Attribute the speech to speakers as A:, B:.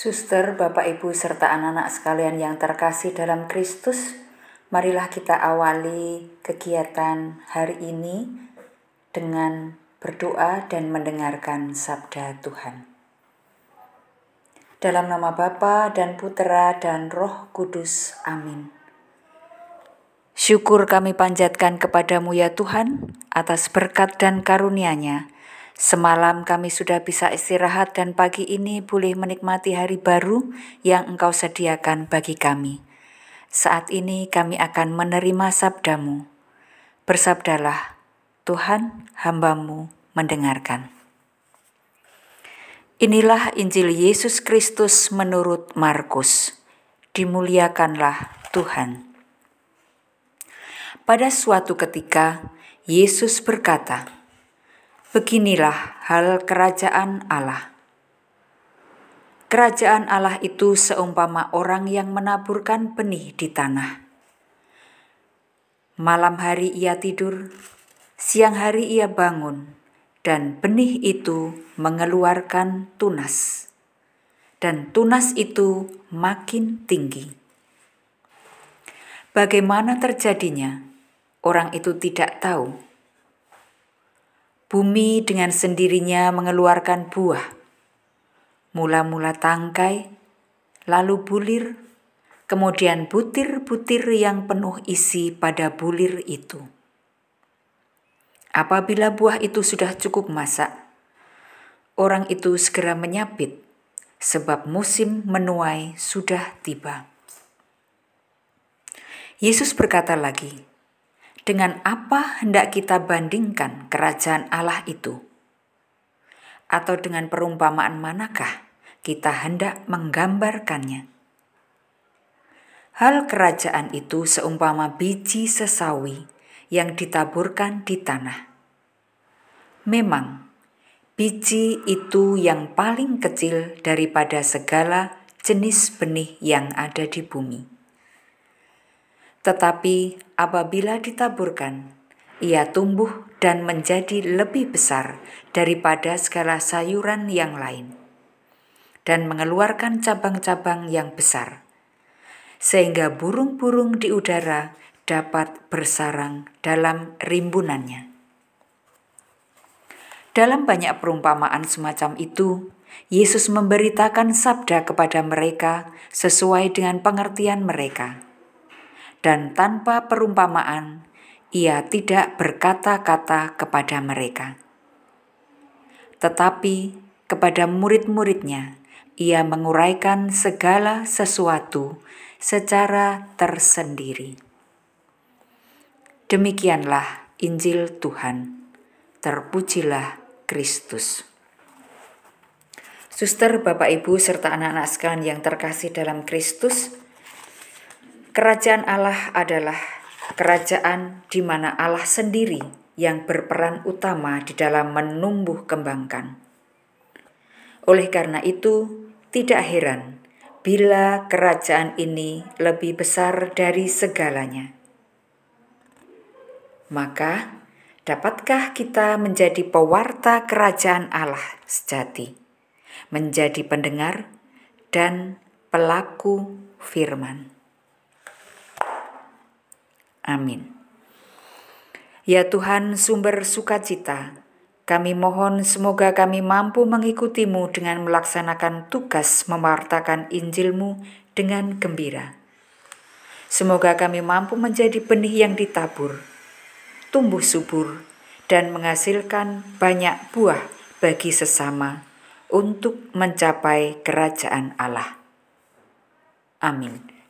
A: Suster, Bapak, Ibu, serta anak-anak sekalian yang terkasih dalam Kristus, marilah kita awali kegiatan hari ini dengan berdoa dan mendengarkan sabda Tuhan. Dalam nama Bapa dan Putera dan Roh Kudus. Amin. Syukur kami panjatkan kepadamu ya Tuhan atas berkat dan karunia-Nya Semalam kami sudah bisa istirahat dan pagi ini boleh menikmati hari baru yang Engkau sediakan bagi kami. Saat ini kami akan menerima sabdamu. Bersabdalah, Tuhan hambamu mendengarkan. Inilah Injil Yesus Kristus menurut Markus. Dimuliakanlah Tuhan. Pada suatu ketika, Yesus berkata, Beginilah hal kerajaan Allah. Kerajaan Allah itu seumpama orang yang menaburkan benih di tanah. Malam hari ia tidur, siang hari ia bangun, dan benih itu mengeluarkan tunas. Dan tunas itu makin tinggi. Bagaimana terjadinya? Orang itu tidak tahu Bumi dengan sendirinya mengeluarkan buah. Mula-mula tangkai, lalu bulir, kemudian butir-butir yang penuh isi pada bulir itu. Apabila buah itu sudah cukup masak, orang itu segera menyapit, sebab musim menuai sudah tiba. Yesus berkata lagi, dengan apa hendak kita bandingkan kerajaan Allah itu? Atau dengan perumpamaan manakah kita hendak menggambarkannya? Hal kerajaan itu seumpama biji sesawi yang ditaburkan di tanah. Memang, biji itu yang paling kecil daripada segala jenis benih yang ada di bumi tetapi apabila ditaburkan, ia tumbuh dan menjadi lebih besar daripada segala sayuran yang lain, dan mengeluarkan cabang-cabang yang besar, sehingga burung-burung di udara dapat bersarang dalam rimbunannya. Dalam banyak perumpamaan semacam itu, Yesus memberitakan sabda kepada mereka sesuai dengan pengertian mereka dan tanpa perumpamaan ia tidak berkata-kata kepada mereka. Tetapi kepada murid-muridnya ia menguraikan segala sesuatu secara tersendiri. Demikianlah Injil Tuhan. Terpujilah Kristus. Suster, Bapak, Ibu, serta anak-anak sekalian yang terkasih dalam Kristus, Kerajaan Allah adalah kerajaan di mana Allah sendiri yang berperan utama di dalam menumbuh kembangkan. Oleh karena itu, tidak heran bila kerajaan ini lebih besar dari segalanya. Maka, dapatkah kita menjadi pewarta kerajaan Allah sejati, menjadi pendengar dan pelaku firman? Amin. Ya Tuhan, sumber sukacita, kami mohon semoga kami mampu mengikutimu dengan melaksanakan tugas memartakan Injilmu dengan gembira. Semoga kami mampu menjadi benih yang ditabur, tumbuh subur, dan menghasilkan banyak buah bagi sesama untuk mencapai kerajaan Allah. Amin.